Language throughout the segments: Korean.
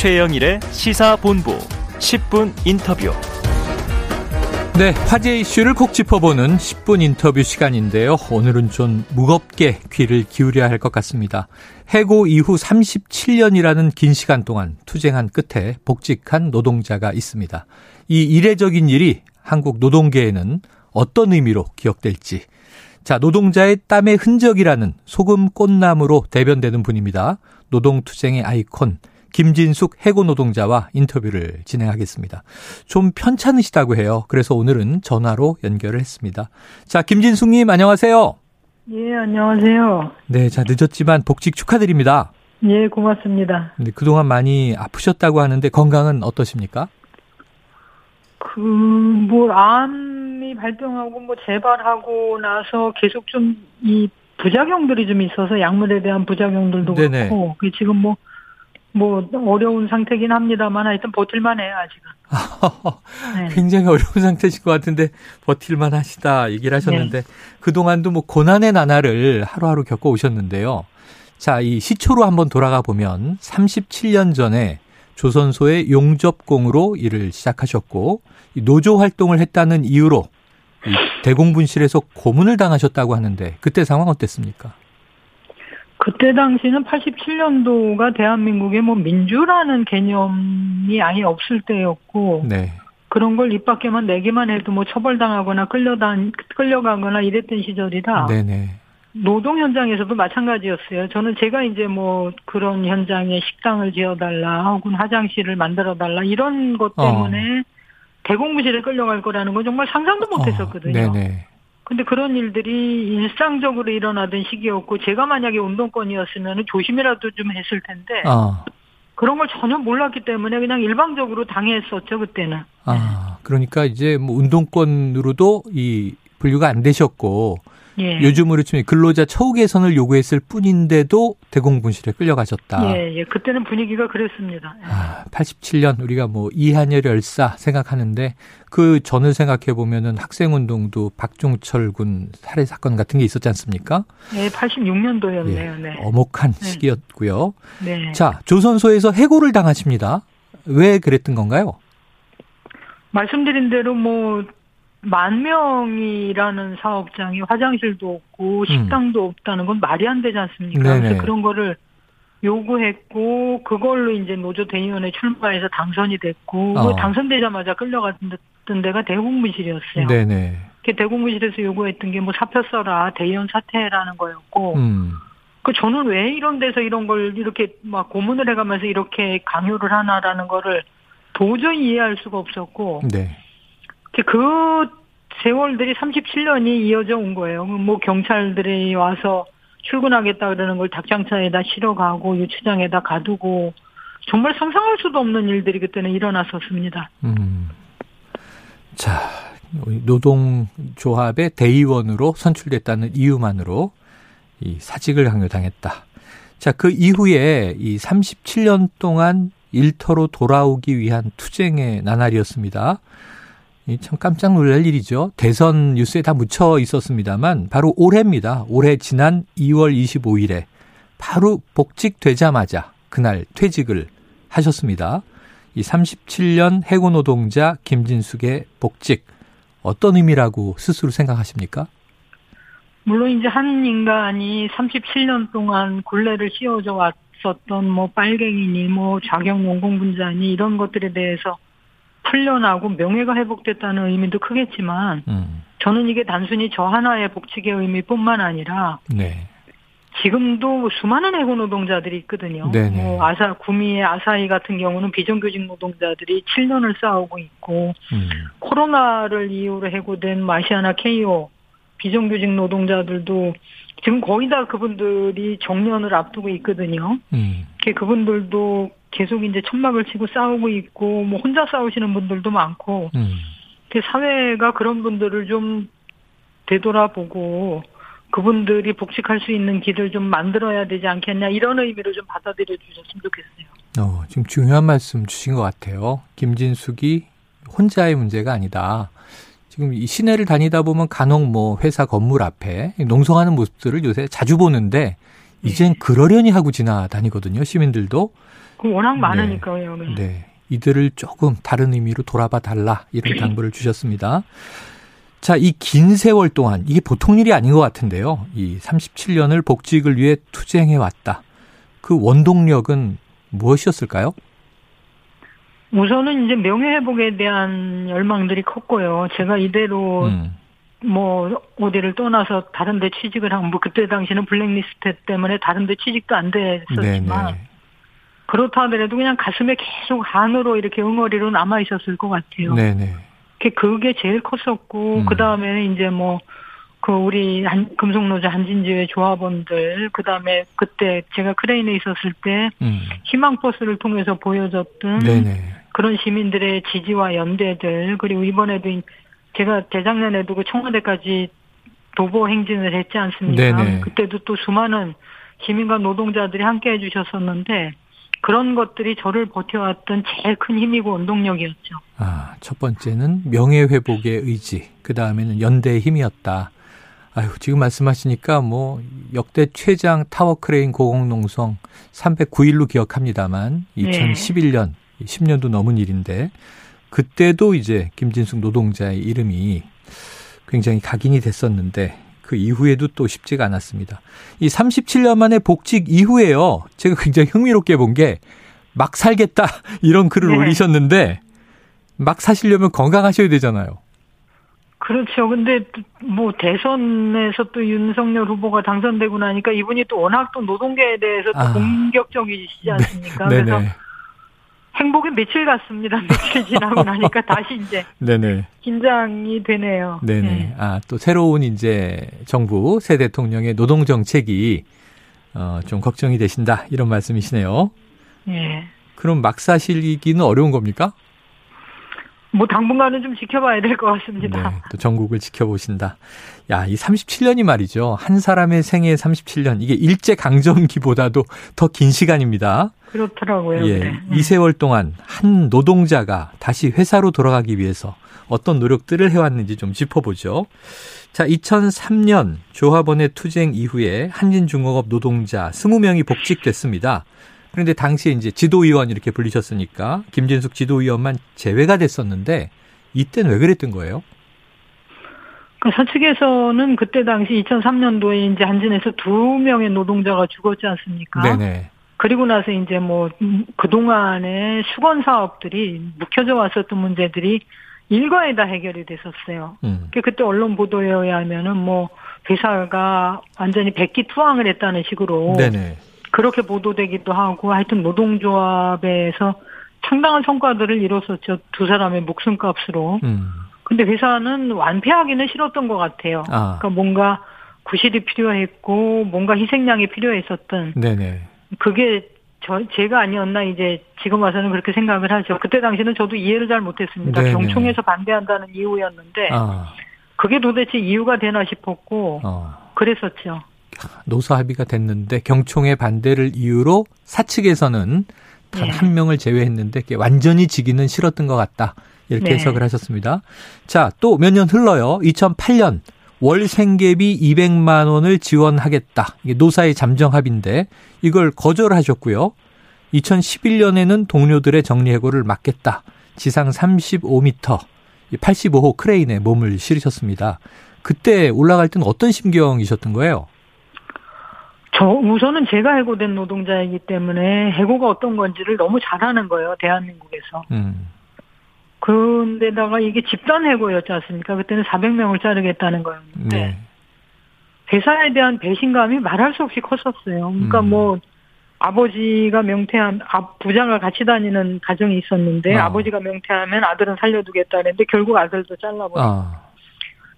최영일의 시사본부 10분 인터뷰. 네, 화제 이슈를 콕 짚어보는 10분 인터뷰 시간인데요. 오늘은 좀 무겁게 귀를 기울여야 할 것 같습니다. 해고 이후 37년이라는 긴 시간 동안 투쟁한 끝에 복직한 노동자가 있습니다. 이 이례적인 일이 한국 노동계에는 어떤 의미로 기억될지. 자, 노동자의 땀의 흔적이라는 소금 꽃나무로 대변되는 분입니다. 노동투쟁의 아이콘, 김진숙 해고 노동자와 인터뷰를 진행하겠습니다. 좀 편찮으시다고 해요. 그래서 오늘은 전화로 연결을 했습니다. 자, 김진숙님 안녕하세요. 예, 안녕하세요. 네, 자, 늦었지만 복직 축하드립니다. 예, 고맙습니다. 근데 그동안 많이 아프셨다고 하는데 건강은 어떠십니까? 그, 뭐, 암이 발병하고 뭐 재발하고 나서 계속 좀 이 부작용들이 좀 있어서 약물에 대한 부작용들도 네네. 그렇고, 그 지금 뭐, 뭐, 어려운 상태긴 합니다만 하여튼 버틸만 해요, 아직은. 네. 굉장히 어려운 상태실 것 같은데 버틸만 하시다 얘기를 하셨는데 그동안도 뭐 고난의 나날을 하루하루 겪어 오셨는데요. 자, 이 시초로 한번 돌아가 보면 37년 전에 조선소의 용접공으로 일을 시작하셨고 이 노조 활동을 했다는 이유로 이 대공분실에서 고문을 당하셨다고 하는데 그때 상황 어땠습니까? 그때 당시는 87년도가 대한민국에 뭐 민주라는 개념이 아예 없을 때였고, 네. 그런 걸 입 밖에만 내기만 해도 뭐 처벌당하거나 끌려다, 끌려가거나 이랬던 시절이라, 네네. 노동 현장에서도 마찬가지였어요. 저는 제가 이제 뭐 그런 현장에 식당을 지어달라, 혹은 화장실을 만들어달라, 이런 것 어. 때문에 대공무실에 끌려갈 거라는 건 정말 상상도 못 했었거든요. 어, 네네. 근데 그런 일들이 일상적으로 일어나던 시기였고, 제가 만약에 운동권이었으면 조심이라도 좀 했을 텐데, 아, 그런 걸 전혀 몰랐기 때문에 그냥 일방적으로 당했었죠, 그때는. 아, 그러니까 이제 뭐 운동권으로도 이 분류가 안 되셨고 예. 요즘으로 치면 근로자 처우 개선을 요구했을 뿐인데도 대공분실에 끌려가셨다. 예, 예. 그때는 분위기가 그랬습니다. 예. 아, 87년 우리가 뭐 이한열 열사 생각하는데 그 전을 생각해 보면은 학생 운동도 박종철 군 살해 사건 같은 게 있었지 않습니까? 예, 86년도였네요, 네. 어목한 시기였고요. 네. 자, 조선소에서 해고를 당하십니다. 왜 그랬던 건가요? 말씀드린 대로 뭐, 만 명이라는 사업장이 화장실도 없고 식당도 없다는 건 말이 안 되지 않습니까? 음. 네네. 그래서 그런 거를 요구했고 그걸로 이제 노조 대의원에 출마해서 당선이 됐고 어. 그 당선되자마자 끌려갔던 데가 대공무실이었어요. 네네. 그 대공무실에서 요구했던 게 뭐 사표 써라 대의원 사퇴라는 거였고 음. 그 저는 왜 이런 데서 이런 걸 이렇게 막 고문을 해가면서 이렇게 강요를 하나라는 거를 도저히 이해할 수가 없었고 네. 그 세월들이 37년이 이어져 온 거예요. 뭐 경찰들이 와서 출근하겠다 그러는 걸 닭장차에다 실어가고 유치장에다 가두고 정말 상상할 수도 없는 일들이 그때는 일어났었습니다. 음. 자, 노동조합의 대의원으로 선출됐다는 이유만으로 이 사직을 강요당했다. 자, 그 이후에 이 37년 동안 일터로 돌아오기 위한 투쟁의 나날이었습니다. 이참 깜짝 놀랄 일이죠. 대선 뉴스에 다 묻혀 있었습니다만 바로 올해입니다. 올해 지난 2월 25일에 바로 복직되자마자 그날 퇴직을 하셨습니다. 이 37년 해고 노동자 김진숙의 복직 어떤 의미라고 스스로 생각하십니까? 물론 이제 한 인간이 37년 동안 굴레를 씌워져 왔었던 뭐 빨갱이니 뭐 자격 용공분자니 이런 것들에 대해서 풀려나고 명예가 회복됐다는 의미도 크겠지만 음, 저는 이게 단순히 저 하나의 복직의 의미뿐만 아니라 네. 지금도 수많은 해고 노동자들이 있거든요. 네네. 뭐 아사 구미의 아사히 같은 경우는 비정규직 노동자들이 7년을 싸우고 있고 음, 코로나를 이유로 해고된 마시아나 케이오 비정규직 노동자들도 지금 거의 다 그분들이 정년을 앞두고 있거든요. 음, 그분들도 계속 이제 천막을 치고 싸우고 있고 뭐 혼자 싸우시는 분들도 많고 음. 이렇게 사회가 그런 분들을 좀 되돌아보고 그분들이 복직할 수 있는 길을 좀 만들어야 되지 않겠냐 이런 의미로 좀 받아들여 주셨으면 좋겠어요. 어, 지금 중요한 말씀 주신 것 같아요. 김진숙이 혼자의 문제가 아니다. 지금 이 시내를 다니다 보면 간혹 뭐 회사 건물 앞에 농성하는 모습들을 요새 자주 보는데 이젠 그러려니 하고 지나다니거든요. 시민들도. 그 워낙 많으니까요. 네. 네. 이들을 조금 다른 의미로 돌아봐 달라 이런 당부를 주셨습니다. 자, 이 긴 세월 동안 이게 보통 일이 아닌 것 같은데요. 이 37년을 복직을 위해 투쟁해 왔다. 그 원동력은 무엇이었을까요? 우선은 이제 명예 회복에 대한 열망들이 컸고요. 제가 이대로 음. 뭐 어디를 떠나서 다른 데 취직을 하고 뭐 그때 당시는 블랙리스트 때문에 다른 데 취직도 안 됐었지만 네네. 그렇다 하더라도 그냥 가슴에 계속 한으로 이렇게 응어리로 남아 있었을 것 같아요. 네네. 그게 제일 컸었고 음. 그 다음에는 이제 뭐 그 우리 한, 금속노조 한진지회 조합원들 그 다음에 그때 제가 크레인에 있었을 때 음. 희망버스를 통해서 보여줬던 네네. 그런 시민들의 지지와 연대들 그리고 이번에도 제가 재작년에도 그 청와대까지 도보 행진을 했지 않습니까? 네네. 그때도 또 수많은 시민과 노동자들이 함께 해주셨었는데 그런 것들이 저를 버텨왔던 제일 큰 힘이고 운동력이었죠. 아, 첫 번째는 명예회복의 의지, 그 다음에는 연대의 힘이었다. 아유, 지금 말씀하시니까 뭐 역대 최장 타워 크레인 고공농성 309일로 기억합니다만 2011년 네. 10년도 넘은 일인데 그때도 이제 김진숙 노동자의 이름이 굉장히 각인이 됐었는데 그 이후에도 또 쉽지가 않았습니다. 이 37년 만에 복직 이후에요. 제가 굉장히 흥미롭게 본 게 막 살겠다 이런 글을 네. 올리셨는데 막 사시려면 건강하셔야 되잖아요. 그렇죠. 근데 뭐 대선에서 또 윤석열 후보가 당선되고 나니까 이분이 또 워낙 또 노동계에 대해서 또 아. 공격적이시지 않습니까? 네. 그래서 행복이 며칠 갔습니다. 며칠 지나고 나니까 다시 이제 네네. 긴장이 되네요. 네네. 네. 아, 또 새로운 이제 정부 새 대통령의 노동 정책이 어, 좀 걱정이 되신다 이런 말씀이시네요. 네. 그럼 막 사실기는 어려운 겁니까? 뭐 당분간은 좀 지켜봐야 될 것 같습니다. 네, 또 전국을 지켜보신다. 야, 이 37년이 말이죠. 한 사람의 생애 37년. 이게 일제 강점기보다도 더 긴 시간입니다. 그렇더라고요. 예. 네. 이 세월 동안 한 노동자가 다시 회사로 돌아가기 위해서 어떤 노력들을 해왔는지 좀 짚어보죠. 자, 2003년 조합원의 투쟁 이후에 한진중공업 노동자 20명이 복직됐습니다. 그런데 당시에 이제 지도위원 이렇게 불리셨으니까 김진숙 지도위원만 제외가 됐었는데 이때는 왜 그랬던 거예요? 그 서측에서는 그때 당시 2003년도에 이제 한진에서 두 명의 노동자가 죽었지 않습니까? 네네. 그리고 나서 이제 뭐 그동안의 수건 사업들이 묵혀져 왔었던 문제들이 일과에 다 해결이 됐었어요. 음. 그때 언론 보도에 의하면은 뭐 회사가 완전히 백기 투항을 했다는 식으로 네네. 그렇게 보도되기도 하고 하여튼 노동조합에서 상당한 성과들을 이뤘었죠. 두 사람의 목숨값으로. 음. 근데 회사는 완패하기는 싫었던 것 같아요. 아. 그러니까 뭔가 구실이 필요했고 뭔가 희생양이 필요했었던. 네네. 그게 저 제가 아니었나 이제 지금 와서는 그렇게 생각을 하죠. 그때 당시는 저도 이해를 잘 못했습니다. 네네. 경총에서 반대한다는 이유였는데 아. 그게 도대체 이유가 되나 싶었고 어. 그랬었죠. 노사 합의가 됐는데 경총의 반대를 이유로 사측에서는 단한 네. 명을 제외했는데 완전히 지기는 싫었던 것 같다. 이렇게 네. 해석을 하셨습니다. 자, 또 몇 년 흘러요. 2008년 월 생계비 200만 원을 지원하겠다. 이게 노사의 잠정 합의인데 이걸 거절하셨고요. 2011년에는 동료들의 정리해고를 막겠다. 지상 35m, 85호 크레인에 몸을 실으셨습니다. 그때 올라갈 때는 어떤 심경이셨던 거예요? 저 우선은 제가 해고된 노동자이기 때문에 해고가 어떤 건지를 너무 잘 아는 거예요 대한민국에서. 음. 그런데다가 이게 집단 해고였지 않습니까? 그때는 400명을 자르겠다는 거였는데 네. 회사에 대한 배신감이 말할 수 없이 컸었어요. 그러니까 음. 뭐 아버지가 명퇴한 아, 부장을 같이 다니는 가정이 있었는데 아. 버지가 명퇴하면 아들은 살려두겠다 그랬는데 결국 아들도 잘라버리고 아.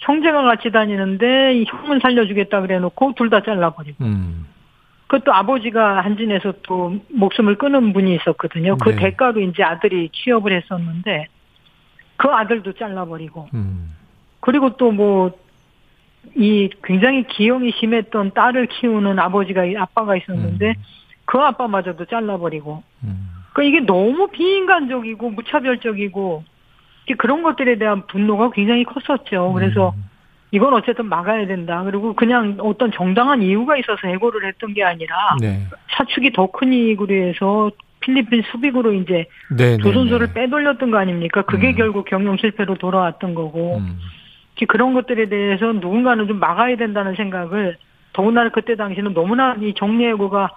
형제가 같이 다니는데 형은 살려주겠다 그래놓고 둘 다 잘라버리고. 음. 그것도 아버지가 한진에서 또 목숨을 끊은 분이 있었거든요. 그 네. 대가로 이제 아들이 취업을 했었는데 그 아들도 잘라버리고. 음. 그리고 또 뭐 이 굉장히 기형이 심했던 딸을 키우는 아버지가 아빠가 있었는데 음. 그 아빠마저도 잘라버리고. 음. 그 이게 너무 비인간적이고 무차별적이고 그런 것들에 대한 분노가 굉장히 컸었죠. 그래서 음. 이건 어쨌든 막아야 된다. 그리고 그냥 어떤 정당한 이유가 있어서 해고를 했던 게 아니라 네. 사축이 더 큰 이익으로 해서 필리핀 수빅으로 이제 네, 두 네, 네. 빼돌렸던 거 아닙니까? 그게 음. 결국 경영 실패로 돌아왔던 거고 음. 그런 것들에 대해서 누군가는 좀 막아야 된다는 생각을 더군다나 그때 당시는 너무나 이 정리해고가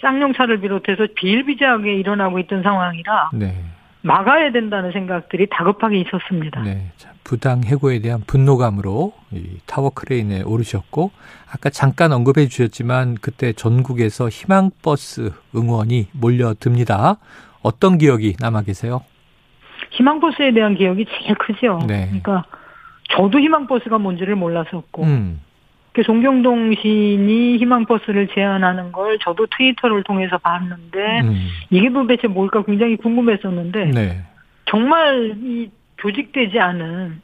쌍용차를 비롯해서 비일비재하게 일어나고 있던 상황이라 네. 막아야 된다는 생각들이 다급하게 있었습니다. 네. 자, 부당 해고에 대한 분노감으로 이 타워 크레인에 오르셨고 아까 잠깐 언급해 주셨지만 그때 전국에서 희망 버스 응원이 몰려듭니다. 어떤 기억이 남아 계세요? 희망 버스에 대한 기억이 제일 크죠. 네. 그러니까 저도 희망 버스가 뭔지를 몰랐었고 음. 그 송경동 시인이 희망버스를 제안하는 걸 저도 트위터를 통해서 봤는데 음. 이게 도대체 뭘까 굉장히 궁금했었는데 네. 정말 이 조직되지 않은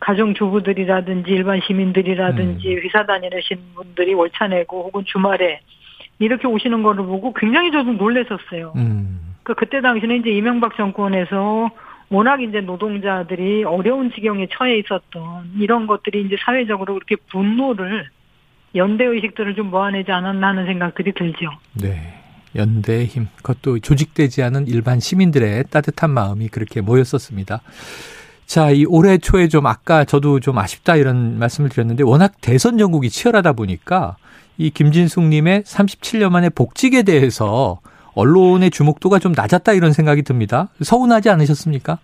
가정주부들이라든지 일반 시민들이라든지 음. 회사 다니시는 분들이 월차 내고 혹은 주말에 이렇게 오시는 거를 보고 굉장히 저도 놀랬었어요. 음. 그 그때 당시는 이제 이명박 정권에서 워낙 이제 노동자들이 어려운 지경에 처해 있었던 이런 것들이 이제 사회적으로 그렇게 분노를 연대 의식들을 좀 모아내지 않았나 하는 생각들이 들죠. 네. 연대의 힘, 그것도 조직되지 않은 일반 시민들의 따뜻한 마음이 그렇게 모였었습니다. 자, 이 올해 초에 좀 아까 저도 좀 아쉽다 이런 말씀을 드렸는데 워낙 대선 전국이 치열하다 보니까 이 김진숙님의 37년 만에 복직에 대해서 언론의 주목도가 좀 낮았다 이런 생각이 듭니다. 서운하지 않으셨습니까?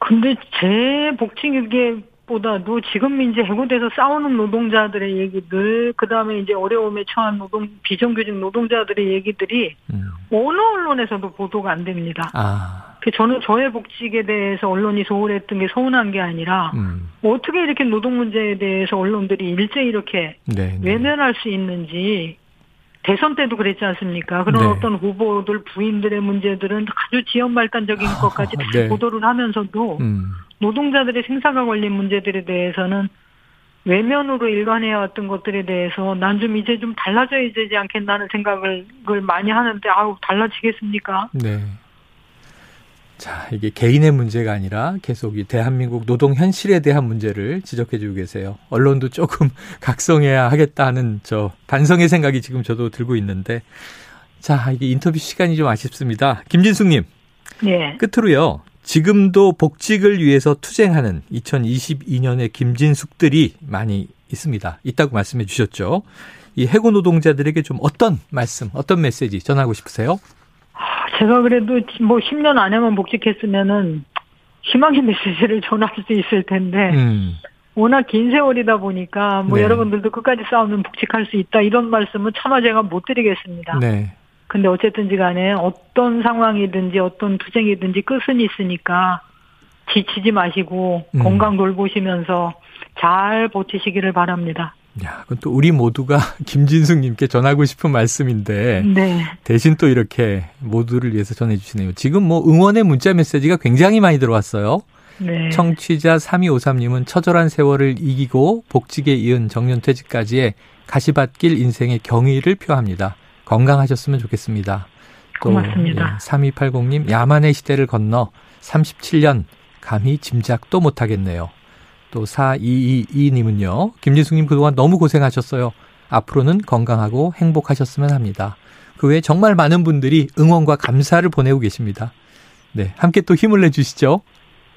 근데 제 복직보다도 지금 이제 해고돼서 싸우는 노동자들의 얘기들, 그 다음에 이제 어려움에 처한 노동, 비정규직 노동자들의 얘기들이 음. 어느 언론에서도 보도가 안 됩니다. 아, 그 저는 저의 복직에 대해서 언론이 소홀했던 게 서운한 게 아니라 음. 어떻게 이렇게 노동 문제에 대해서 언론들이 일제히 이렇게 네. 네. 외면할 수 있는지 대선 때도 그랬지 않습니까? 그런 네. 어떤 후보들 부인들의 문제들은 아주 지연발단적인 것까지 다 네. 보도를 하면서도 음. 노동자들의 생사가 걸린 문제들에 대해서는 외면으로 일관해 왔던 것들에 대해서 난 좀 이제 좀 달라져야 되지 않겠나는 생각을 많이 하는데 아우 달라지겠습니까? 네. 자, 이게 개인의 문제가 아니라 계속 이 대한민국 노동 현실에 대한 문제를 지적해 주고 계세요. 언론도 조금 각성해야 하겠다 하는 저 반성의 생각이 지금 저도 들고 있는데 자, 이게 인터뷰 시간이 좀 아쉽습니다. 김진숙 님, 네. 끝으로요. 지금도 복직을 위해서 투쟁하는 2022년의 김진숙들이 많이 있습니다. 있다고 말씀해 주셨죠. 이 해고 노동자들에게 좀 어떤 말씀, 어떤 메시지 전하고 싶으세요? 제가 그래도 뭐 10년 안에만 복직했으면은 희망의 메시지를 전할 수 있을 텐데 음. 워낙 긴 세월이다 보니까 뭐 네. 여러분들도 끝까지 싸우면 복직할 수 있다 이런 말씀은 차마 제가 못 드리겠습니다. 네. 근데 어쨌든지 간에 어떤 상황이든지 어떤 투쟁이든지 끝은 있으니까 지치지 마시고 음. 건강 돌보시면서 잘 버티시기를 바랍니다. 야, 그건 또 우리 모두가 김진숙님께 전하고 싶은 말씀인데 네. 대신 또 이렇게 모두를 위해서 전해주시네요. 지금 뭐 응원의 문자 메시지가 굉장히 많이 들어왔어요. 네. 청취자 3253님은 처절한 세월을 이기고 복직에 이은 정년퇴직까지의 가시밭길 인생의 경의를 표합니다. 건강하셨으면 좋겠습니다. 고맙습니다. 3280님 야만의 시대를 건너 37년 감히 짐작도 못하겠네요. 또 4222님은요. 김진숙님 그동안 너무 고생하셨어요. 앞으로는 건강하고 행복하셨으면 합니다. 그 외에 정말 많은 분들이 응원과 감사를 보내고 계십니다. 네, 함께 또 힘을 내주시죠.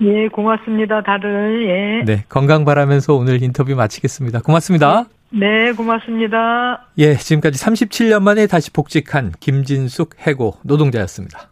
예, 고맙습니다. 다들 예. 네, 건강 바라면서 오늘 인터뷰 마치겠습니다. 고맙습니다. 네, 고맙습니다. 예, 지금까지 37년 만에 다시 복직한 김진숙 해고 노동자였습니다.